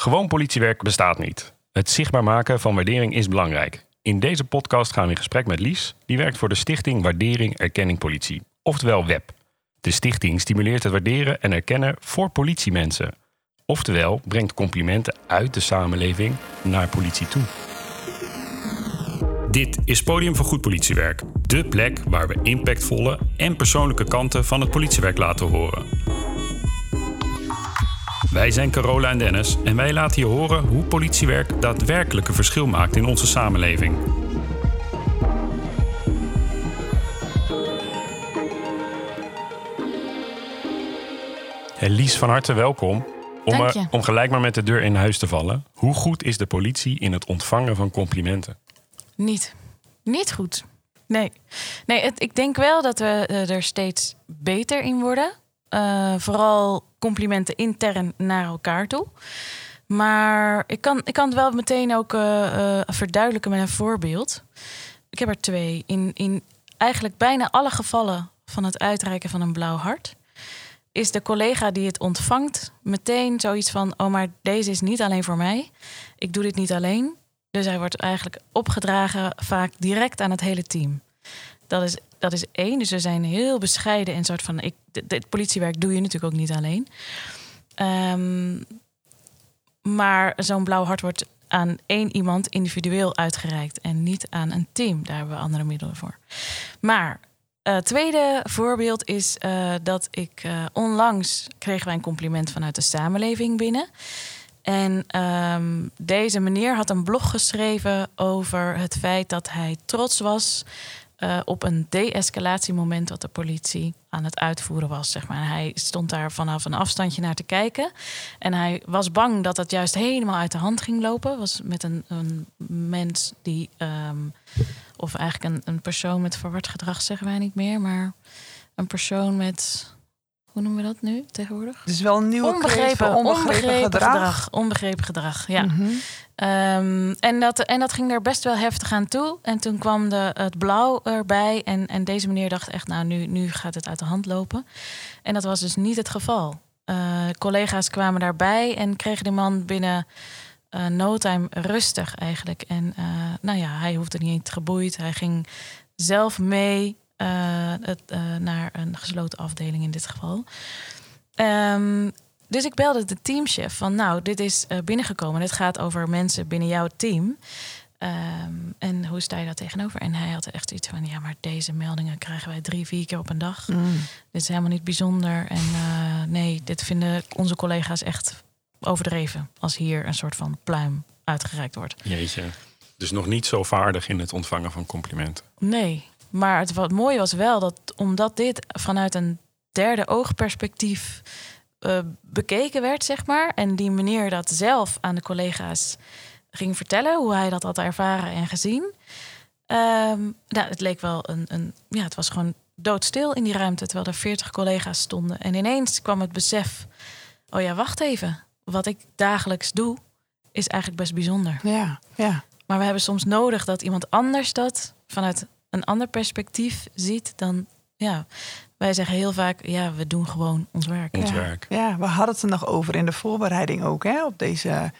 Gewoon politiewerk bestaat niet. Het zichtbaar maken van waardering is belangrijk. In deze podcast gaan we in gesprek met Lies, die werkt voor de Stichting Waardering Erkenning Politie, oftewel WEP. De stichting stimuleert het waarderen en erkennen voor politiemensen. Oftewel brengt complimenten uit de samenleving naar politie toe. Dit is Podium voor Goed Politiewerk. De plek waar we impactvolle en persoonlijke kanten van het politiewerk laten horen. Wij zijn Carola en Dennis en wij laten je horen hoe politiewerk daadwerkelijk een verschil maakt in onze samenleving. Hey Lies, van harte welkom. Om, gelijk maar met de deur in huis te vallen. Hoe goed is de politie in het ontvangen van complimenten? Niet. Niet goed. Nee. Nee, het, ik denk wel dat we eh, er steeds beter in worden. Eh, vooral complimenten intern naar elkaar toe. Maar ik kan, ik kan het wel meteen ook eh, eh, verduidelijken met een voorbeeld. Ik heb er twee. In, in eigenlijk bijna alle gevallen van het uitreiken van een blauw hart... is de collega die het ontvangt meteen zoiets van... oh, maar deze is niet alleen voor mij. Ik doe dit niet alleen. Dus hij wordt eigenlijk opgedragen vaak direct aan het hele team. Dat is, dat is één. Dus we zijn heel bescheiden en soort van... Ik, dit, politiewerk doe je natuurlijk ook niet alleen. Ehm, maar zo'n blauw hart wordt aan één iemand individueel uitgereikt... en niet aan een team. Daar hebben we andere middelen voor. Maar het tweede voorbeeld is eh, dat ik eh, onlangs... kregen wij een compliment vanuit de samenleving binnen... En ehm, deze meneer had een blog geschreven over het feit dat hij trots was eh, op een de-escalatiemoment dat de politie aan het uitvoeren was. Zeg maar. Hij stond daar vanaf een afstandje naar te kijken. En hij was bang dat het juist helemaal uit de hand ging lopen. Was met een, een mens die, ehm, of eigenlijk een, een persoon met verward gedrag zeggen wij niet meer, maar een persoon met. Hoe noemen we dat nu tegenwoordig? Het is wel een nieuwe kreet voor Onbegrepen, onbegrepen, gedrag. gedrag. Onbegrepen gedrag, ja. Mhm. Ehm, en, dat, en dat ging er best wel heftig aan toe. En toen kwam de, het blauw erbij. En, en deze meneer dacht echt, nou, nu, nu gaat het uit de hand lopen. En dat was dus niet het geval. Eh, collega's kwamen daarbij en kregen de man binnen eh, no time rustig eigenlijk. En eh, nou ja, hij hoefde niet eens geboeid. Hij ging zelf mee het, eh, naar een gesloten afdeling in dit geval. Ehm, dus ik belde de teamchef van, nou, dit is eh, binnengekomen. Dit gaat over mensen binnen jouw team. Ehm, en hoe sta je daar tegenover? En hij had echt iets van, ja, maar deze meldingen krijgen wij drie, vier keer op een dag. Mm. Dit is helemaal niet bijzonder. En eh, nee, dit vinden onze collega's echt overdreven. Als hier een soort van pluim uitgereikt wordt. Jeetje. Dus nog niet zo vaardig in het ontvangen van complimenten. Nee, maar het wat mooie was wel dat omdat dit vanuit een derde oogperspectief eh, bekeken werd, zeg maar, en die meneer dat zelf aan de collega's ging vertellen hoe hij dat had ervaren en gezien. Ehm, nou, het leek wel een, een, ja, het was gewoon doodstil in die ruimte, terwijl er veertig collega's stonden. En ineens kwam het besef: oh ja, wacht even, wat ik dagelijks doe is eigenlijk best bijzonder. Ja, ja. Maar we hebben soms nodig dat iemand anders dat vanuit een ander perspectief ziet dan. Ja, wij zeggen heel vaak: ja, we doen gewoon ons werk. Ons ja. werk. Ja, we hadden het er nog over in de voorbereiding ook, hè, op deze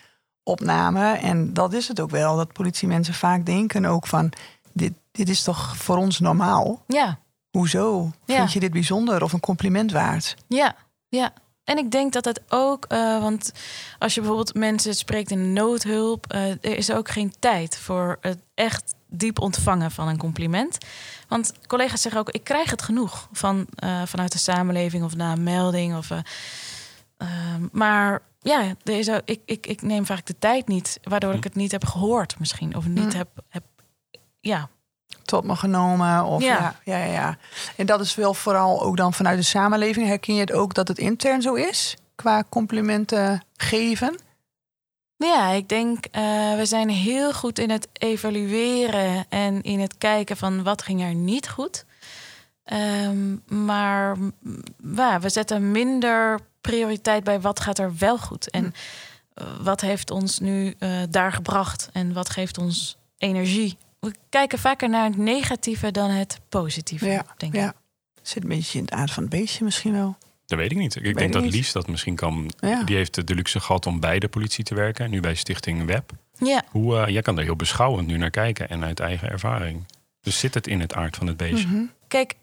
opname. En dat is het ook wel, dat politiemensen vaak denken ook van... dit, dit is toch voor ons normaal? Ja, Hoezo? Ja. Vind je dit bijzonder of een compliment waard? ja, ja. En ik denk dat het ook, eh, want als je bijvoorbeeld mensen spreekt in noodhulp, eh, er is ook geen tijd voor het echt diep ontvangen van een compliment. Want collega's zeggen ook, ik krijg het genoeg van, eh, vanuit de samenleving of na een melding. Of, eh, ehm, maar ja, er is ook, ik, ik, ik neem vaak de tijd niet, waardoor ik het niet heb gehoord misschien. Of niet Hm. heb, heb, ja, Tot me genomen? Of, Ja. ja. Ja. En dat is wel vooral ook dan vanuit de samenleving. Herken je het ook dat het intern zo is? Qua complimenten geven? Ja, ik denk, eh, we zijn heel goed in het evalueren en in het kijken van wat ging er niet goed. Ehm, maar ja, we zetten minder prioriteit bij wat gaat er wel goed. En eh, wat heeft ons nu eh, daar gebracht en wat geeft ons energie. We kijken vaker naar het negatieve dan het positieve, Ja, denk ik. ja. Zit een beetje in het aard van het beestje misschien wel. Dat weet ik niet. Ik Weet denk ik dat niet. Lies dat misschien kan. Ja. Die heeft de luxe gehad om bij de politie te werken. Nu bij Stichting Web. Ja, Hoe, eh, jij kan daar heel beschouwend nu naar kijken en uit eigen ervaring. Dus zit het in het aard van het beestje? Mhm. kijk,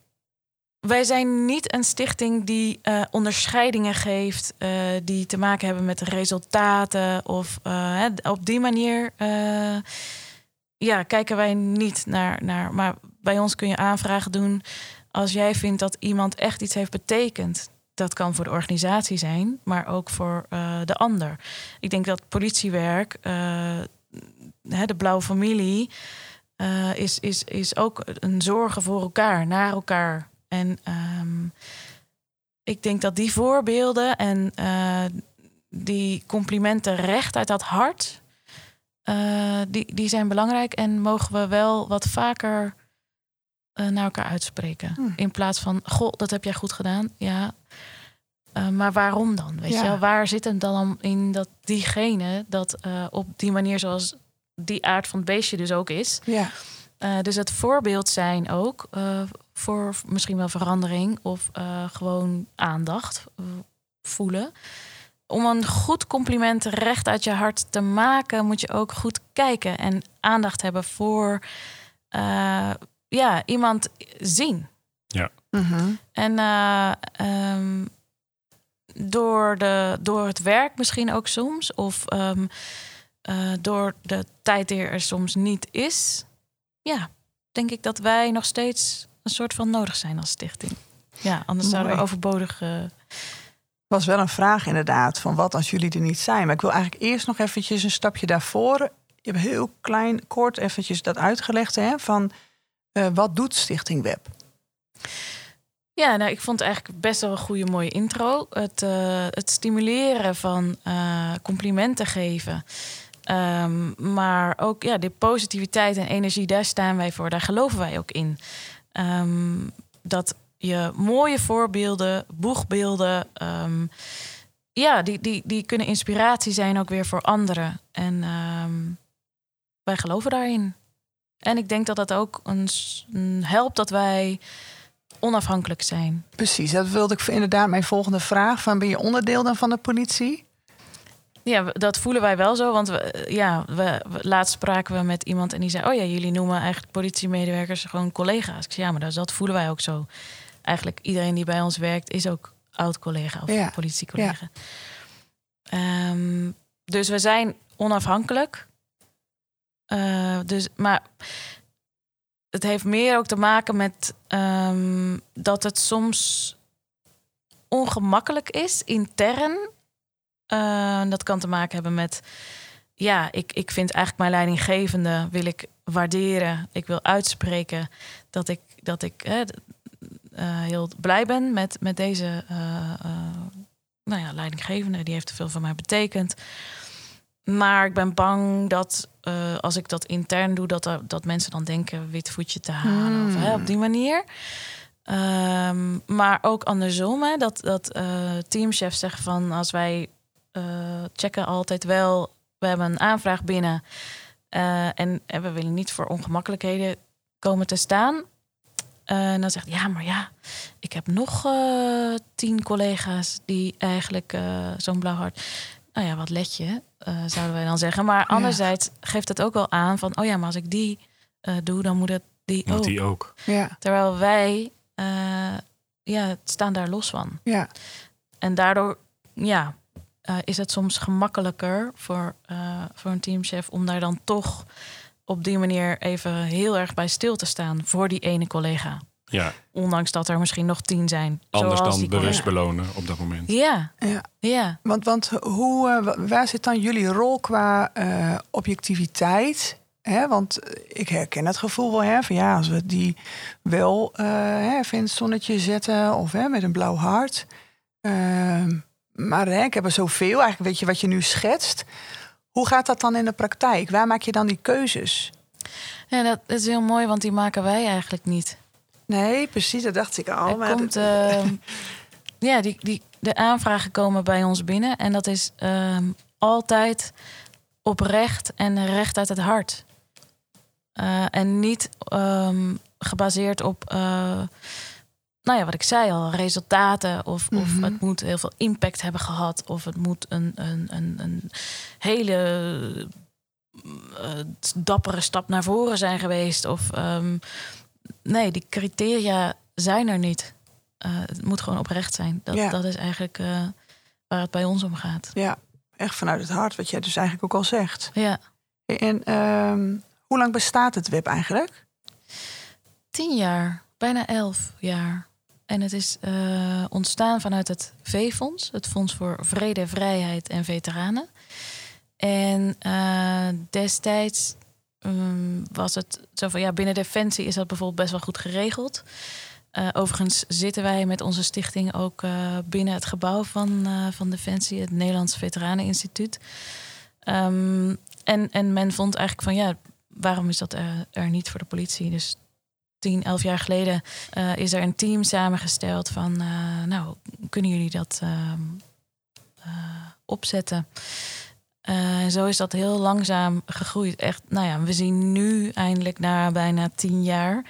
wij zijn niet een stichting die eh, onderscheidingen geeft eh, die te maken hebben met resultaten of eh, hè, op die manier. Ja, kijken wij niet naar, naar. Maar bij ons kun je aanvragen doen als jij vindt dat iemand echt iets heeft betekend. Dat kan voor de organisatie zijn, maar ook voor eh, de ander. Ik denk dat politiewerk, eh, de blauwe familie, eh, is, is, is ook een zorgen voor elkaar, naar elkaar. En ehm, ik denk dat die voorbeelden en die complimenten recht uit dat hart, eh, die, die zijn belangrijk en mogen we wel wat vaker eh, naar elkaar uitspreken. Hm. In plaats van, goh, dat heb jij goed gedaan. Ja, Eh, maar waarom dan? Weet Ja. je wel? Waar zit het dan in dat diegene dat op die manier zoals die aard van het beestje dus ook is. Ja. Dus het voorbeeld zijn ook voor misschien wel verandering of gewoon aandacht voelen. Om een goed compliment recht uit je hart te maken, moet je ook goed kijken en aandacht hebben voor eh, ja, iemand zien. Mhm. En eh, ehm, door, de, door het werk misschien ook soms, of ehm, eh, door de tijd die er soms niet is, ja, denk ik dat wij nog steeds een soort van nodig zijn als stichting. Ja, anders zouden we overbodig. Was wel een vraag inderdaad, van wat als jullie er niet zijn. Maar ik wil eigenlijk eerst nog eventjes een stapje daarvoor. Je hebt heel klein, kort eventjes dat uitgelegd, hè, van eh, wat doet Stichting Web? Ja, nou, ik vond eigenlijk best wel een goede, mooie intro. Het, eh, het stimuleren van eh, complimenten geven. Ehm, maar ook ja, die positiviteit en energie, daar staan wij voor. Daar geloven wij ook in. Ehm, dat je mooie voorbeelden, boegbeelden... ehm, ja, die, die, die kunnen inspiratie zijn ook weer voor anderen. En ehm, wij geloven daarin. En ik denk dat dat ook een, s- een helpt dat wij onafhankelijk zijn. Precies, dat wilde ik inderdaad mijn volgende vraag. Van, ben je onderdeel dan van de politie? Ja, dat voelen wij wel zo. Want we, ja, we, we- laatst spraken we met iemand en die zei: Oh ja, jullie noemen eigenlijk politiemedewerkers gewoon collega's. Ik zei: Ja, maar dat, dat voelen wij ook zo. Eigenlijk iedereen die bij ons werkt is ook oud-collega of Ja, politiecollega. Ehm, dus we zijn onafhankelijk. Eh, dus, maar het heeft meer ook te maken met ehm, dat het soms ongemakkelijk is intern. Eh, dat kan te maken hebben met, ja, ik, ik vind eigenlijk mijn leidinggevende wil ik waarderen. Ik wil uitspreken dat ik, dat ik eh, heel blij ben met, met deze eh, eh, nou ja, leidinggevende. Die heeft te veel voor mij betekend. Maar ik ben bang dat eh, als ik dat intern doe, dat, er, dat mensen dan denken wit voetje te halen. Of, hè, op die manier. Ehm, maar ook andersom, hè, dat, dat eh, teamchefs zeggen van als wij eh, checken altijd wel, we hebben een aanvraag binnen eh, en, en we willen niet voor ongemakkelijkheden komen te staan. Eh, en dan zegt ja, maar ja, ik heb nog eh, tien collega's die eigenlijk eh, zo'n blauw hart. Nou ja, wat let je, eh, zouden wij dan zeggen. Maar anderzijds geeft het ook wel aan van, oh ja, maar als ik die eh, doe, dan moet het die Moet ook. die ook. Ja, Terwijl wij eh, ja, staan daar los van. ja. En daardoor ja, eh, is het soms gemakkelijker voor, eh, voor een teamchef om daar dan toch op die manier even heel erg bij stil te staan voor die ene collega. Ja, Ondanks dat er misschien nog tien zijn. anders zoals dan die bewust collega. belonen op dat moment. Ja, ja. ja. Want, want hoe, eh, wa- waar zit dan jullie rol qua eh, objectiviteit? Hè, want eh, ik herken het gevoel wel, hè, van ja, als we die wel eh, hè, even in het zonnetje zetten of hè, met een blauw hart. Ehm, maar hè, ik heb er zoveel, eigenlijk weet je wat je nu schetst. Hoe gaat dat dan in de praktijk? Waar maak je dan die keuzes? ja dat, dat is heel mooi, want die maken wij eigenlijk niet. Nee, precies, dat dacht ik al. Er maar komt, ehm, ja, die, die, de aanvragen komen bij ons binnen. En dat is ehm, altijd oprecht en recht uit het hart. Eh, en niet ehm, gebaseerd op, eh, nou ja, wat ik zei al, resultaten. Of, of Mhm. het moet heel veel impact hebben gehad. Of het moet een, een, een, een hele eh, dappere stap naar voren zijn geweest. Of ehm, nee, die criteria zijn er niet. Eh, het moet gewoon oprecht zijn. Dat, Ja. dat is eigenlijk eh, waar het bij ons om gaat. Ja, echt vanuit het hart, wat jij dus eigenlijk ook al zegt. Ja, En ehm, hoe lang bestaat het web eigenlijk? tien jaar, bijna elf jaar. En het is eh, ontstaan vanuit het V-fonds, het Fonds voor Vrede, Vrijheid en Veteranen. En eh, destijds ehm, was het zo van ja, binnen Defensie is dat bijvoorbeeld best wel goed geregeld. Eh, overigens zitten wij met onze stichting ook binnen het gebouw van, van Defensie, het Nederlands Veteraneninstituut. Ehm, en, en men vond eigenlijk van ja, waarom is dat er niet voor de politie? Dus 10, 11 jaar geleden eh, is er een team samengesteld van, eh, nou, kunnen jullie dat ehm, eh, opzetten? En zo is dat heel langzaam gegroeid. Echt, nou ja, we zien nu eindelijk na bijna tien jaar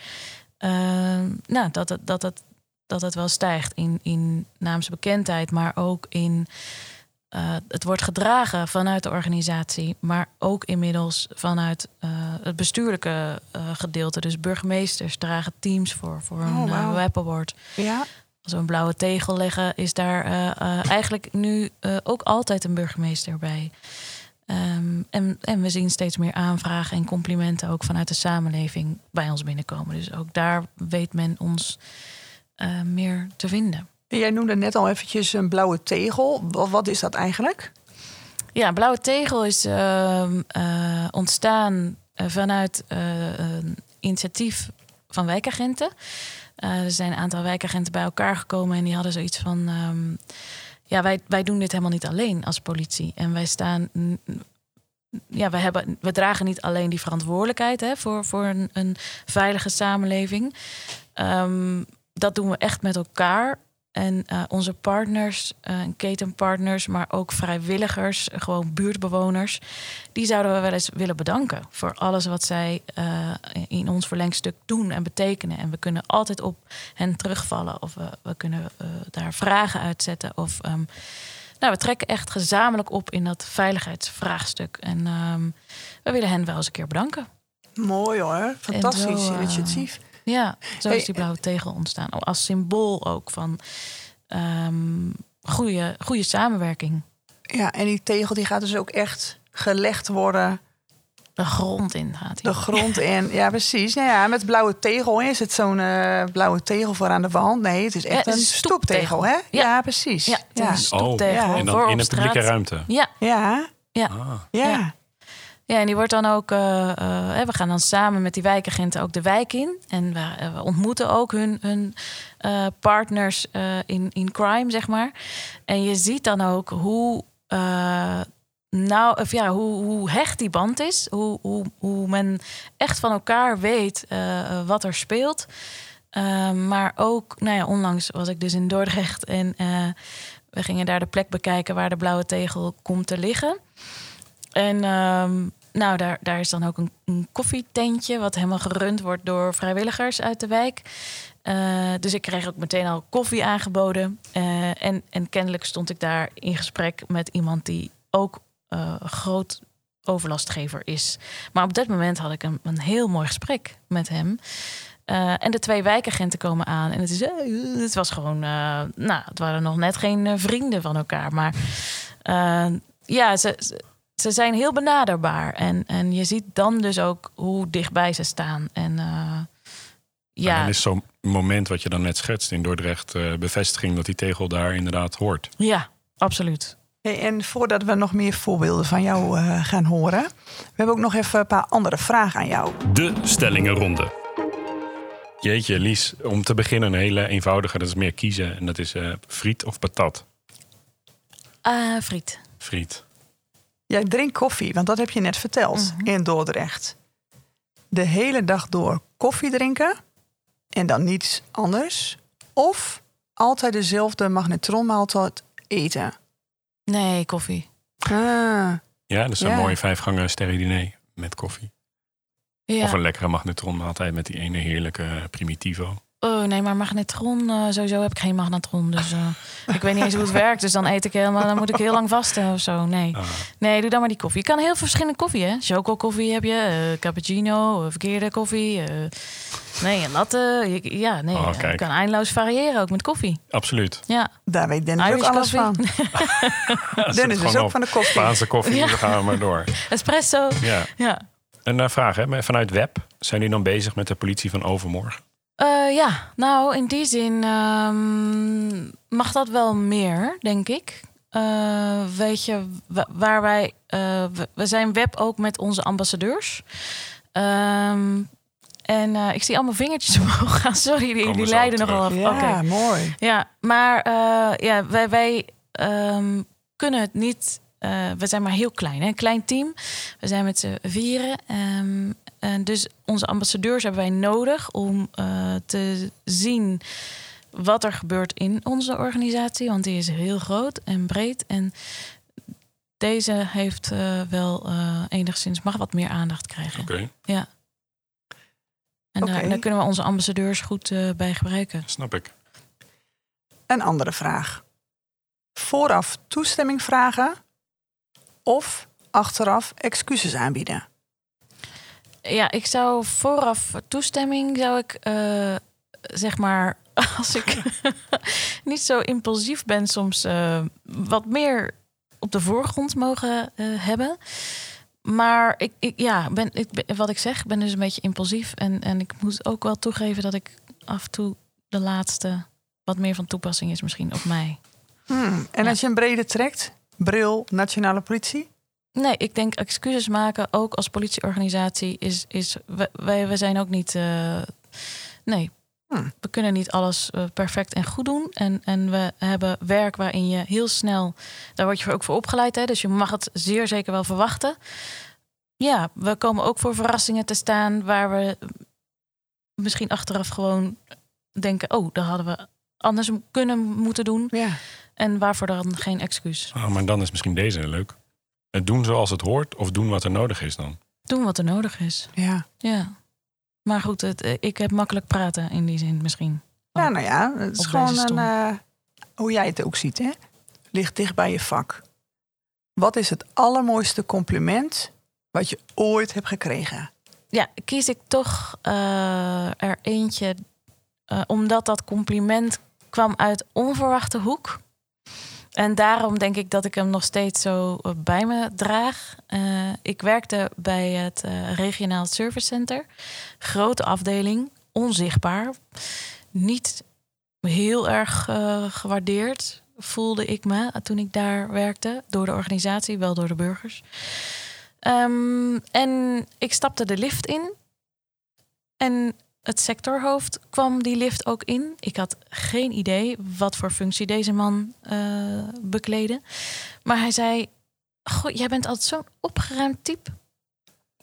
ehm, nou, dat, het, dat, het, dat het wel stijgt in, in naamsbekendheid, maar ook in. Eh, het wordt gedragen vanuit de organisatie, maar ook inmiddels vanuit eh, het bestuurlijke eh, gedeelte. Dus burgemeesters dragen teams voor, voor een Oh, eh, wauw. web award. Ja, Als we een blauwe tegel leggen, is daar eigenlijk nu ook altijd een burgemeester bij. Ehm, en, en we zien steeds meer aanvragen en complimenten ook vanuit de samenleving bij ons binnenkomen. Dus ook daar weet men ons meer te vinden. Jij noemde net al eventjes een blauwe tegel. Wat, is dat eigenlijk? Ja, Blauwe Tegel is ehm, eh, ontstaan eh, vanuit eh, een initiatief van wijkagenten. Er zijn een aantal wijkagenten bij elkaar gekomen en die hadden zoiets van... ehm, ja, wij, wij doen dit helemaal niet alleen als politie. En wij staan... Ja, we, hebben, we dragen niet alleen die verantwoordelijkheid hè, voor, voor een, een veilige samenleving. Ehm, dat doen we echt met elkaar. En eh, onze partners, eh, ketenpartners, maar ook vrijwilligers, gewoon buurtbewoners, die zouden we wel eens willen bedanken voor alles wat zij eh, in ons verlengstuk doen en betekenen. En we kunnen altijd op hen terugvallen of we, we kunnen daar vragen uitzetten. Of ehm, nou, we trekken echt gezamenlijk op in dat veiligheidsvraagstuk. En ehm, we willen hen wel eens een keer bedanken. Mooi hoor, fantastisch zo, initiatief. Ja, zo is die blauwe tegel ontstaan. Als symbool ook van ehm goede, goede samenwerking. Ja, en die tegel die gaat dus ook echt gelegd worden De grond in gaat de hij. grond in. Ja, precies. Nou ja, met blauwe tegel is het zo'n eh, blauwe tegel voor aan de wand. Nee, het is echt Ja, het een is een stoeptegel, hè? Ja, Ja. precies. Ja, het is ja. een stoeptegel ja. En dan in een straat. publieke ruimte. Ja, Ja, ja. Ah. ja. Ja. En die wordt dan ook. eh, eh, we gaan dan samen met die wijkagenten ook de wijk in. En we, eh, we ontmoeten ook hun, hun partners in, in crime, zeg maar. En je ziet dan ook hoe. nou, of ja, hoe, hoe hecht die band is. Hoe, hoe, hoe men echt van elkaar weet wat er speelt. Maar ook, nou ja, onlangs was ik dus in Dordrecht en we gingen daar de plek bekijken waar de blauwe tegel komt te liggen. En ehm, nou, daar, daar is dan ook een, koffietentje, wat helemaal gerund wordt door vrijwilligers uit de wijk. Eh, dus ik kreeg ook meteen al koffie aangeboden. Eh, en, en kennelijk stond ik daar in gesprek met iemand die ook eh, groot overlastgever is. Maar op dat moment had ik een, een heel mooi gesprek met hem. En de twee wijkagenten komen aan. En het, is, het was gewoon. nou, het waren nog net geen vrienden van elkaar. Maar ja, ze, ze zijn heel benaderbaar. En, en je ziet dan dus ook hoe dichtbij ze staan. En eh, Ja. dan is zo'n moment wat je dan net schetst in Dordrecht... eh, bevestiging dat die tegel daar inderdaad hoort. ja, absoluut. Hey, en voordat we nog meer voorbeelden van jou eh, gaan horen, we hebben ook nog even een paar andere vragen aan jou. De stellingenronde. Jeetje, Lies, om te beginnen een hele eenvoudige. Dat is meer kiezen. En dat is eh, friet of patat. Ah, friet. Friet. Jij drinkt koffie, want dat heb je net verteld Mhm. in Dordrecht. De hele dag door koffie drinken en dan niets anders. Of altijd dezelfde magnetronmaaltijd eten. Nee, koffie. Ah, Ja, dat is een Ja. mooie vijf gangen sterren met koffie. Ja. Of een lekkere magnetronmaaltijd met die ene heerlijke primitivo. Oh nee, maar magnetron, eh, sowieso heb ik geen magnetron. Dus eh, ik weet niet eens hoe het werkt. Dus dan eet ik helemaal, dan moet ik heel lang vasten of zo. Nee, Ah. nee, doe dan maar die koffie. Je kan heel veel verschillende koffie, hè? Choco koffie heb je, eh, cappuccino, verkeerde koffie. eh, nee, een latte. Je- ja, nee, Oh, je kan eindeloos variëren ook met koffie. Absoluut. Ja, Daar weet Dennis ook alles van. Dennis is ook op van de koffie. Spaanse koffie, Ja. dan gaan we maar door. espresso. Ja. Ja. Een vraag, hè? vanuit web, zijn die dan bezig met de politie van overmorgen? Eh, ja, nou in die zin ehm, mag dat wel meer, denk ik. Eh, weet je, wa- waar wij. eh, we, zijn web ook met onze ambassadeurs. Ehm, en eh, ik zie allemaal vingertjes omhoog gaan. Sorry, die, die leiden nogal af. Ja, Oké. mooi. Ja, maar eh, ja, wij, wij ehm, kunnen het niet. eh, we zijn maar heel klein, hè? een klein team. We zijn met z'n vieren. ehm, en dus onze ambassadeurs hebben wij nodig om eh, te zien wat er gebeurt in onze organisatie. Want die is heel groot en breed. En deze heeft eh, wel eh, enigszins, mag wat meer aandacht krijgen. Oké, Ja. En daar, Oké. daar kunnen we onze ambassadeurs goed eh, bij gebruiken. snap ik. Een andere vraag. Vooraf toestemming vragen of achteraf excuses aanbieden? Ja, ik zou vooraf toestemming zou ik eh, zeg maar als ik niet zo impulsief ben soms eh, wat meer op de voorgrond mogen eh, hebben. Maar ik, ik ja, ben, ik, ben- wat ik zeg, ik ben dus een beetje impulsief en en ik moet ook wel toegeven dat ik af en toe de laatste wat meer van toepassing is misschien op mij. Hmm, En Ja. als je een brede trekt, bril, nationale politie? Nee, ik denk excuses maken, ook als politieorganisatie, is. is wij- wij, wij zijn ook niet. eh, nee. Hmm. We kunnen niet alles eh, perfect en goed doen. En, en we hebben werk waarin je heel snel. Daar word je ook voor opgeleid. Hè? Dus je mag het zeer zeker wel verwachten. Ja, we komen ook voor verrassingen te staan waar we misschien achteraf gewoon denken: oh, dat hadden we anders kunnen moeten doen. Ja. En waarvoor dan geen excuus. Oh, maar dan is misschien deze leuk. Het doen zoals het hoort of doen wat er nodig is dan. Doen wat er nodig is. Ja. Ja. Maar goed, het, eh, ik heb makkelijk praten in die zin misschien. ja, nou ja, het is gewoon een, eh, hoe jij het ook ziet, hè? Ligt dicht bij je vak. Wat is het allermooiste compliment wat je ooit hebt gekregen? Ja, kies ik toch eh, er eentje, eh, omdat dat compliment kwam uit onverwachte hoek. En daarom denk ik dat ik hem nog steeds zo eh, bij me draag. Eh, ik werkte bij het eh, regionaal service center. Grote afdeling, onzichtbaar. Niet heel erg gewaardeerd voelde ik me toen ik daar werkte. Door de organisatie, wel door de burgers. Ehm, en ik stapte de lift in. En het sectorhoofd kwam die lift ook in. Ik had geen idee wat voor functie deze man eh bekleedde. Maar hij zei: Goh, jij bent altijd zo'n opgeruimd type.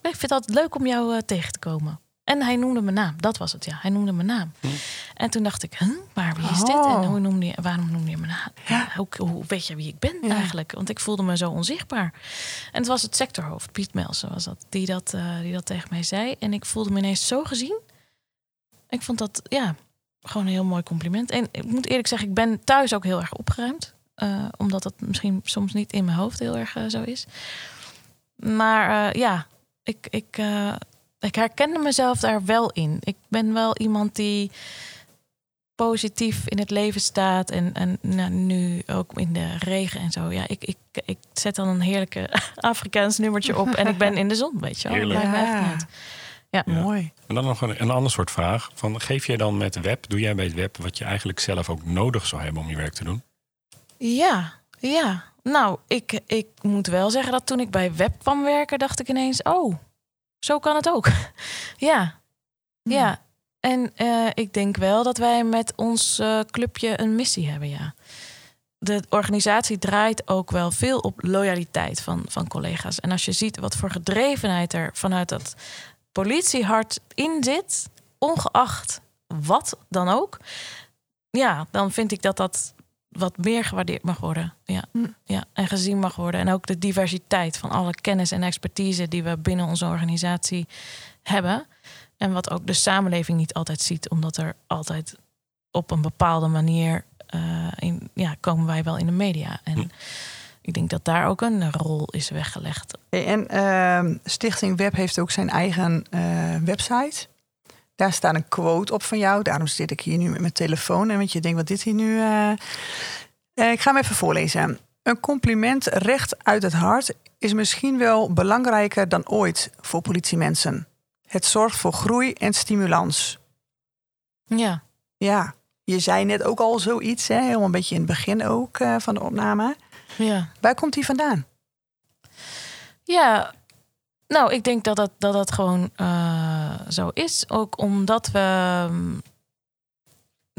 Ik vind het altijd leuk om jou eh, tegen te komen. En hij noemde mijn naam. Dat was het, ja. Hij noemde mijn naam. Hm. En toen dacht ik, huh, maar wie is dit? Oh. En hoe noemde je, waarom noemde je mijn naam? Ja. Hoe, hoe weet je wie ik ben Ja. eigenlijk? Want ik voelde me zo onzichtbaar. En het was het sectorhoofd, Piet Melsen was dat, die dat, eh, die dat tegen mij zei. En ik voelde me ineens zo gezien. Ik vond dat, ja, gewoon een heel mooi compliment. En ik moet eerlijk zeggen, ik ben thuis ook heel erg opgeruimd. eh, omdat dat misschien soms niet in mijn hoofd heel erg eh, zo is. Maar eh, ja, ik, ik, eh, ik herkende mezelf daar wel in. Ik ben wel iemand die positief in het leven staat. En, en nou, nu ook in de regen en zo. Ja, ik, ik, ik zet dan een heerlijke Afrikaans nummertje op. En ik ben in de zon, weet je wel. Heerlijk. Ja. Mooi. En dan nog een, een ander soort vraag. Van, geef jij dan met web, doe jij bij het web wat je eigenlijk zelf ook nodig zou hebben om je werk te doen? Ja, ja. Nou, ik, ik moet wel zeggen dat toen ik bij Web kwam werken, dacht ik ineens: oh, zo kan het ook. ja, ja. En eh, ik denk wel dat wij met ons eh, clubje een missie hebben, ja. De organisatie draait ook wel veel op loyaliteit van, van collega's. En als je ziet wat voor gedrevenheid er vanuit dat politiehart in zit, ongeacht wat dan ook, ja, dan vind ik dat dat wat meer gewaardeerd mag worden. Ja, Hm. ja, en gezien mag worden. En ook de diversiteit van alle kennis en expertise die we binnen onze organisatie hebben. En wat ook de samenleving niet altijd ziet, omdat er altijd op een bepaalde manier eh, in, ja, komen wij wel in de media. En Hm. Ik denk dat daar ook een rol is weggelegd. En ehm, Stichting Web heeft ook zijn eigen eh, website. Daar staat een quote op van jou. Daarom zit ik hier nu met mijn telefoon. En want je denkt, wat dit hier nu... eh, eh, ik ga hem even voorlezen. Een compliment recht uit het hart is misschien wel belangrijker dan ooit voor politiemensen. Het zorgt voor groei en stimulans. Ja, Ja, je zei net ook al zoiets, hè? helemaal een beetje in het begin ook van de opname. Ja. Waar komt die vandaan? Ja, nou, ik denk dat dat, dat, dat gewoon eh, zo is. Ook omdat we. mm,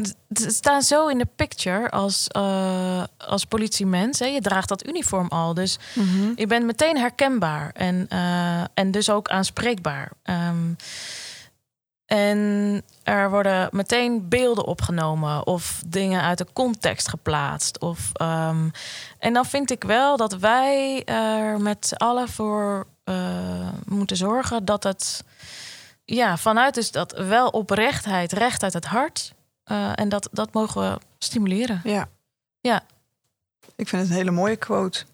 d- d- staan zo in de picture als, eh, als politiemens. Hè. Je draagt dat uniform al. Dus je bent meteen herkenbaar. En, eh, en dus ook aanspreekbaar. Ehm, en er worden meteen beelden opgenomen of dingen uit de context geplaatst. Of, ehm, en dan vind ik wel dat wij er met z'n allen voor eh, moeten zorgen dat het ja, vanuit dus dat wel oprechtheid, recht uit het hart. eh, en dat, dat mogen we stimuleren. Ja. Ja. Ik vind het een hele mooie quote.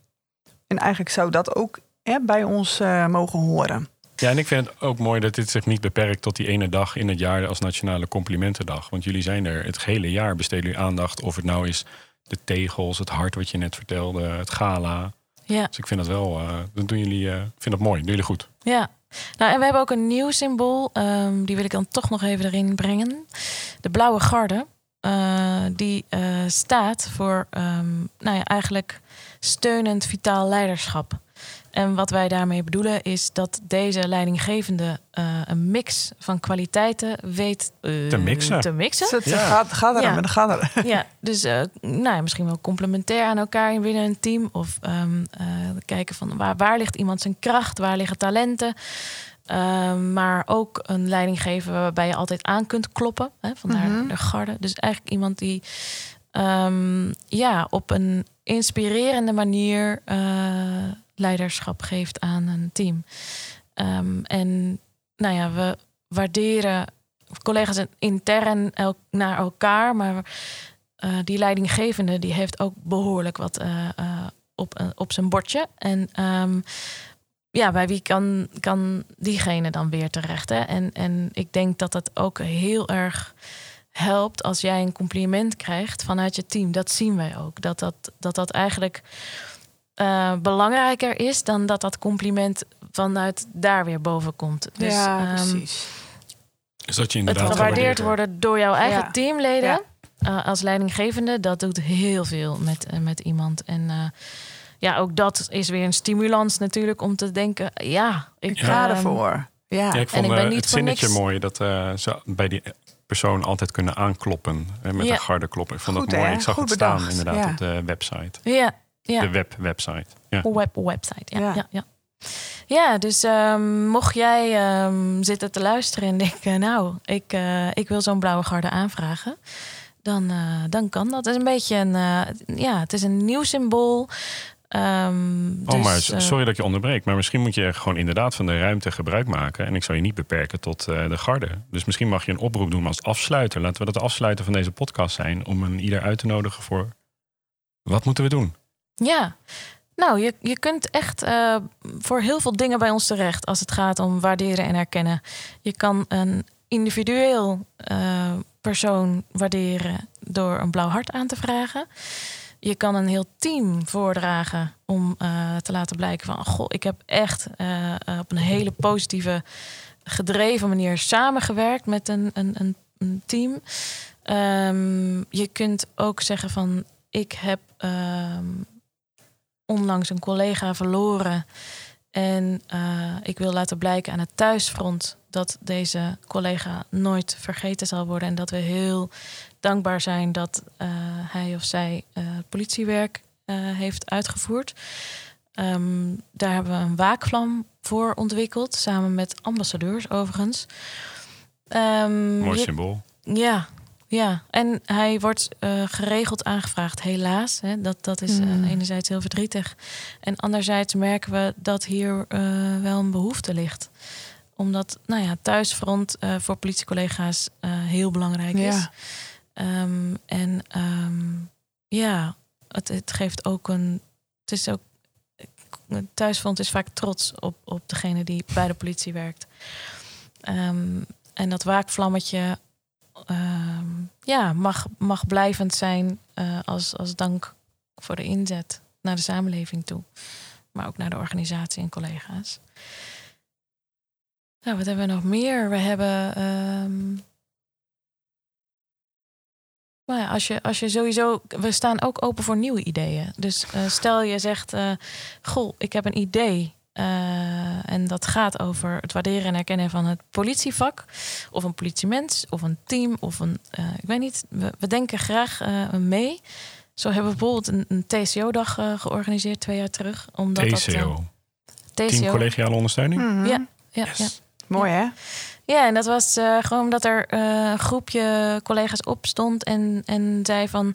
En eigenlijk zou dat ook hè, bij ons eh, mogen horen. Ja, en ik vind het ook mooi dat dit zich niet beperkt tot die ene dag in het jaar als Nationale Complimentendag. Want jullie zijn er het hele jaar, besteden jullie aandacht. Of het nou is de tegels, het hart wat je net vertelde, het gala. Ja. Dus ik vind dat wel, dat doen jullie, ik vind dat mooi, doen jullie goed. Ja, nou en we hebben ook een nieuw symbool. ehm, die wil ik dan toch nog even erin brengen. De blauwe garde. eh, die staat voor ehm, nou ja, eigenlijk steunend vitaal leiderschap. En wat wij daarmee bedoelen is dat deze leidinggevende eh, een mix van kwaliteiten weet eh, Te mixen. Te mixen. Ja. gaat, gaat er Ja. en gaat er. Ja, dus eh, nou ja, misschien wel complementair aan elkaar binnen een team. Of ehm, eh, kijken van waar, waar ligt iemand zijn kracht, waar liggen talenten. Ehm, maar ook een leiding geven waarbij je altijd aan kunt kloppen. Hè, vandaar Mhm. de garde. Dus eigenlijk iemand die ehm, ja, op een inspirerende manier eh, leiderschap geeft aan een team. Ehm, en nou ja, we waarderen collega's intern el- naar elkaar, maar eh, die leidinggevende die heeft ook behoorlijk wat eh, eh, op, op zijn bordje. En ehm, ja, bij wie kan, kan diegene dan weer terecht? Hè? En, en ik denk dat dat ook heel erg helpt als jij een compliment krijgt vanuit je team. Dat zien wij ook. Dat dat, dat, dat eigenlijk eh, belangrijker is dan dat dat compliment vanuit daar weer boven komt. Dus, ja, ehm, precies. Dus dat je het inderdaad gewaardeerd worden door jouw eigen Ja. teamleden. Ja. eh, als leidinggevende, dat doet heel veel met, eh, met iemand. En eh, ja, ook dat is weer een stimulans natuurlijk om te denken... ja, ik ga ehm, ervoor. Ja. Ja, ik vond ik ben niet het zinnetje niks- mooi dat eh, ze bij die persoon altijd kunnen aankloppen. Hè, met Ja. een garde kloppen. Ik vond Goed, dat mooi. hè? Ik zag Goed het staan inderdaad ja. op de website. Ja, ja. De web-website. Ja. Web, website, ja. Ja. Ja, ja. ja. dus ehm, mocht jij ehm, zitten te luisteren en denken... nou, ik, eh, ik wil zo'n blauwe garde aanvragen... Dan, eh, dan kan dat. Het is een beetje een... eh, ja, het is een nieuw symbool. Ehm, Oh, dus, maar eh, s- sorry dat je onderbreekt. Maar misschien moet je gewoon inderdaad van de ruimte gebruik maken. En ik zou je niet beperken tot eh, de garde. Dus misschien mag je een oproep doen als afsluiter. Laten we dat de afsluiter van deze podcast zijn. Om een ieder uit te nodigen voor... Wat moeten we doen? Ja, nou, je, je kunt echt eh, voor heel veel dingen bij ons terecht als het gaat om waarderen en herkennen. Je kan een individueel eh, persoon waarderen door een blauw hart aan te vragen. Je kan een heel team voordragen om eh, te laten blijken van... goh, ik heb echt op een hele positieve, gedreven manier samengewerkt met een, een, een, een team. Ehm, je kunt ook zeggen van, ik heb ehm, onlangs een collega verloren... en eh, ik wil laten blijken aan het thuisfront... dat deze collega nooit vergeten zal worden... en dat we heel dankbaar zijn dat eh, hij of zij eh, politiewerk heeft uitgevoerd. Ehm, daar hebben we een waakvlam voor ontwikkeld, samen met ambassadeurs overigens. Ehm, Mooi je- symbool. ja, ja. En hij wordt eh, geregeld aangevraagd, helaas. Hè. Dat, dat is eh, Hmm. enerzijds heel verdrietig. En anderzijds merken we dat hier eh, wel een behoefte ligt. Omdat, nou ja, thuisfront voor politiecollega's heel belangrijk is. Ehm, en ehm, ja, het, het geeft ook een. Het is ook. Thuisfront is vaak trots op, op degene die bij de politie werkt. Ehm, en dat waakvlammetje ja, mag, mag blijvend zijn eh, als, als dank voor de inzet naar de samenleving toe. Maar ook naar de organisatie en collega's. Nou, wat hebben we nog meer? We hebben. maar ja, als je, als je sowieso. We staan ook open voor nieuwe ideeën. Dus eh, stel je zegt: eh, Goh, ik heb een idee. Eh, en dat gaat over het waarderen en herkennen van het politievak. Of een politiemens, of een team, of een. eh, ik weet niet. We, we denken graag eh, mee. Zo hebben we bijvoorbeeld een, een TCO-dag georganiseerd twee jaar terug. Omdat Dat, TCO. Team TCO. Collegiale Ondersteuning? Mhm. Ja, ja, ja. Yes. Mooi hè? Ja, en dat was eh, gewoon omdat er eh, een groepje collega's opstond en, en zei van...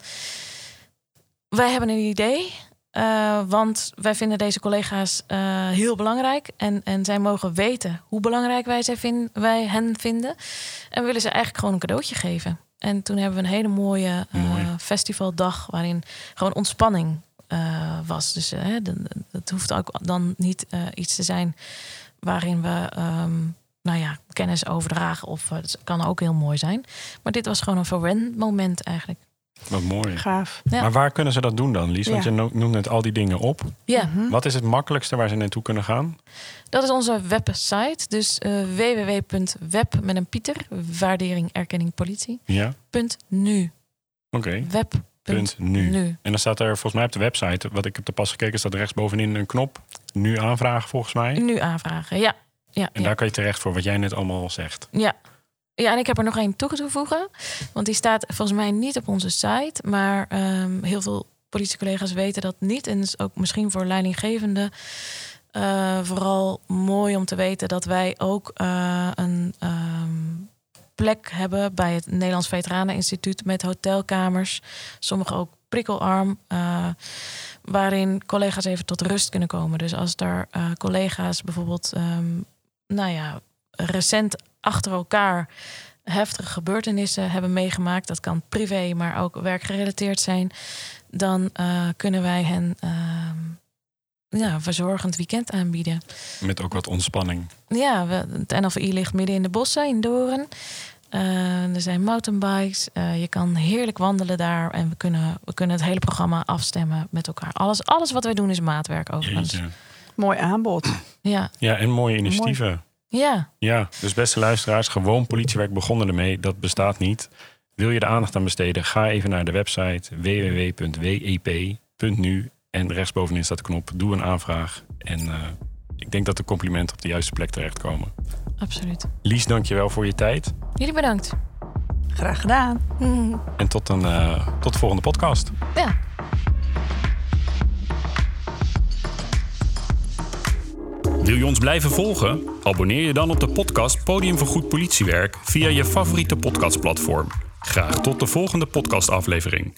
Wij hebben een idee, eh, want wij vinden deze collega's eh, heel belangrijk. En, en zij mogen weten hoe belangrijk wij, zij vin- wij hen vinden. En we willen ze eigenlijk gewoon een cadeautje geven. En toen hebben we een hele mooie eh, Mooi. festivaldag waarin gewoon ontspanning was. Dus het hoeft ook dan niet iets te zijn waarin we ehm, nou ja, kennis overdragen. Of het kan ook heel mooi zijn. Maar dit was gewoon een verwend moment eigenlijk. Wat mooi. Gaaf. Ja. Maar waar kunnen ze dat doen dan, Lies? Want Ja. je no- noemt net al die dingen op. Ja, Mhm. Wat is het makkelijkste waar ze naartoe kunnen gaan? dat is onze website. Dus eh www.web met een Pieter, waardering, erkenning, politie. Ja, Punt nu. oké. Web. Punt nu. nu. En dan staat er volgens mij op de website, wat ik heb te pas gekeken, staat rechtsbovenin een knop. Nu aanvragen volgens mij. Nu aanvragen. Ja. Ja, En ja. daar kan je terecht voor wat jij net allemaal zegt. Ja. Ja, en ik heb er nog één toe te voegen. Want die staat volgens mij niet op onze site. Maar ehm, heel veel politiecollega's weten dat niet. En is ook misschien voor leidinggevenden eh, vooral mooi om te weten dat wij ook eh, een ehm, plek hebben bij het Nederlands Veteraneninstituut met hotelkamers. Sommige ook prikkelarm. eh, waarin collega's even tot rust kunnen komen. Dus als eh, collega's bijvoorbeeld, ehm, nou ja, recent achter elkaar heftige gebeurtenissen hebben meegemaakt. Dat kan privé, maar ook werkgerelateerd zijn. Dan eh, kunnen wij hen ehm, ja, verzorgend weekend aanbieden. Met ook wat ontspanning. Ja, we, het NLVI ligt midden in de bossen in Doorn. Eh, er zijn mountainbikes. Eh, je kan heerlijk wandelen daar. En we kunnen, we kunnen het hele programma afstemmen met elkaar. Alles, alles wat wij doen is maatwerk overigens. Jeetje. Mooi aanbod. Ja, Ja, en mooie initiatieven. Ja. Ja, dus beste luisteraars, gewoon politiewerk begonnen ermee. Dat bestaat niet. Wil je er aandacht aan besteden? Ga even naar de website www.wep.nu en rechtsbovenin staat de knop Doe een aanvraag. En eh, ik denk dat de complimenten op de juiste plek terechtkomen. absoluut. Lies, dankjewel voor je tijd. Jullie bedankt. Graag gedaan. En tot, een, eh, tot de volgende podcast. Ja. Wil je ons blijven volgen? Abonneer je dan op de podcast Podium voor Goed Politiewerk via je favoriete podcastplatform. Graag tot de volgende podcastaflevering.